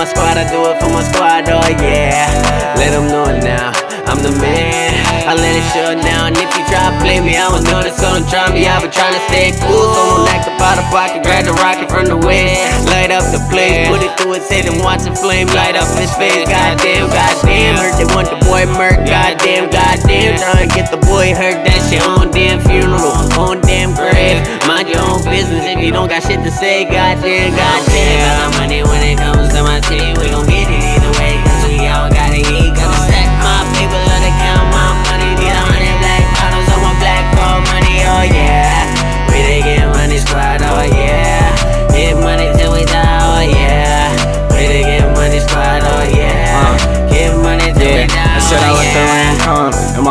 my squad, I do it for my squad, oh yeah. Let them know it now, I'm the man. I let it show now, and if you try to play me, I was know that's gonna try me. I've been trying to stay cool, so don't act the pocket, grab the rocket from the west. Light up the place, put it through his head and watch it flame. Light up his face, goddamn, goddamn. Heard they want the boy murk, goddamn, goddamn. Trying to get the boy hurt, that shit on damn funeral, on damn grave. Mind your own business if you don't got shit to say, goddamn, goddamn. About the money when it comes to my team, we gon'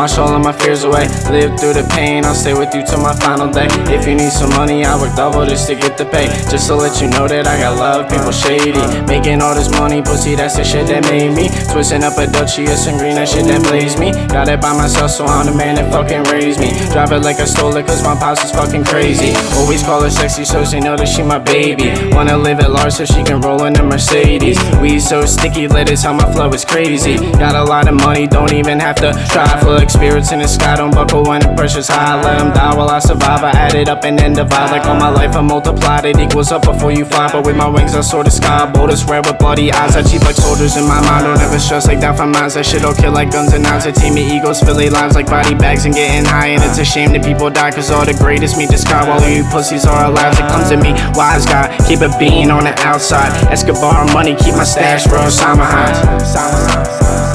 wash all of my fears away. Live through the pain, I'll stay with you till my final day. If you need some money, I work double just to get the pay. Just to let you know that I got love, people shady. Making all this money, pussy, that's the shit that made me. Twisting up a Duchius and green, that shit that blazed me. Got it by myself, so I'm the man that fucking raised me. Drive it like I stole it, cause my pops is fucking crazy. Always call her sexy, so she know that she my baby. Wanna live at large so she can roll in a Mercedes. We so sticky, let it how my flow is crazy. Got a lot of money, don't even have to try. Feel like spirits in the sky, don't buckle when the pressure's high. Let them die while I survive. I add it up and then divide. Like all my life, I multiplied. It equals up before you fly. But with my wings, I soar the sky. Bold as red with bloody eyes. I cheat like soldiers in my mind. Don't ever stress like that from minds. That shit don't kill like guns and knives. A team of egos fill their lives like body bags and getting high. And it's a shame that people die, cause all the greatest meet the sky. While you pussies are alive, it comes to me. Wise guy, keep a bean on the outside. Escobar money, keep my stash for Osama Hines.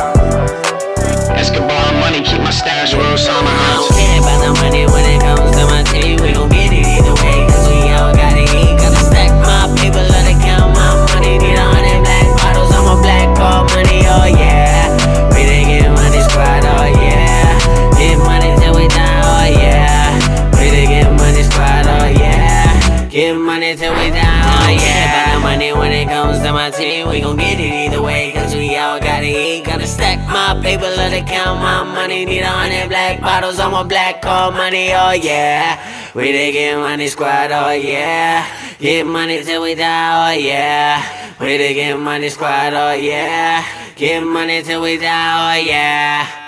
Get money till we die, oh yeah. About the money when it comes to my team. We gon' get it either way, cause we all gotta eat. Gotta stack my paper, let it count my money. Need a hundred black bottles on my black gold money, oh yeah. We done get money squad, oh yeah. Get money till we die, oh yeah. We done get money squad, oh yeah. Get money till we die, oh yeah.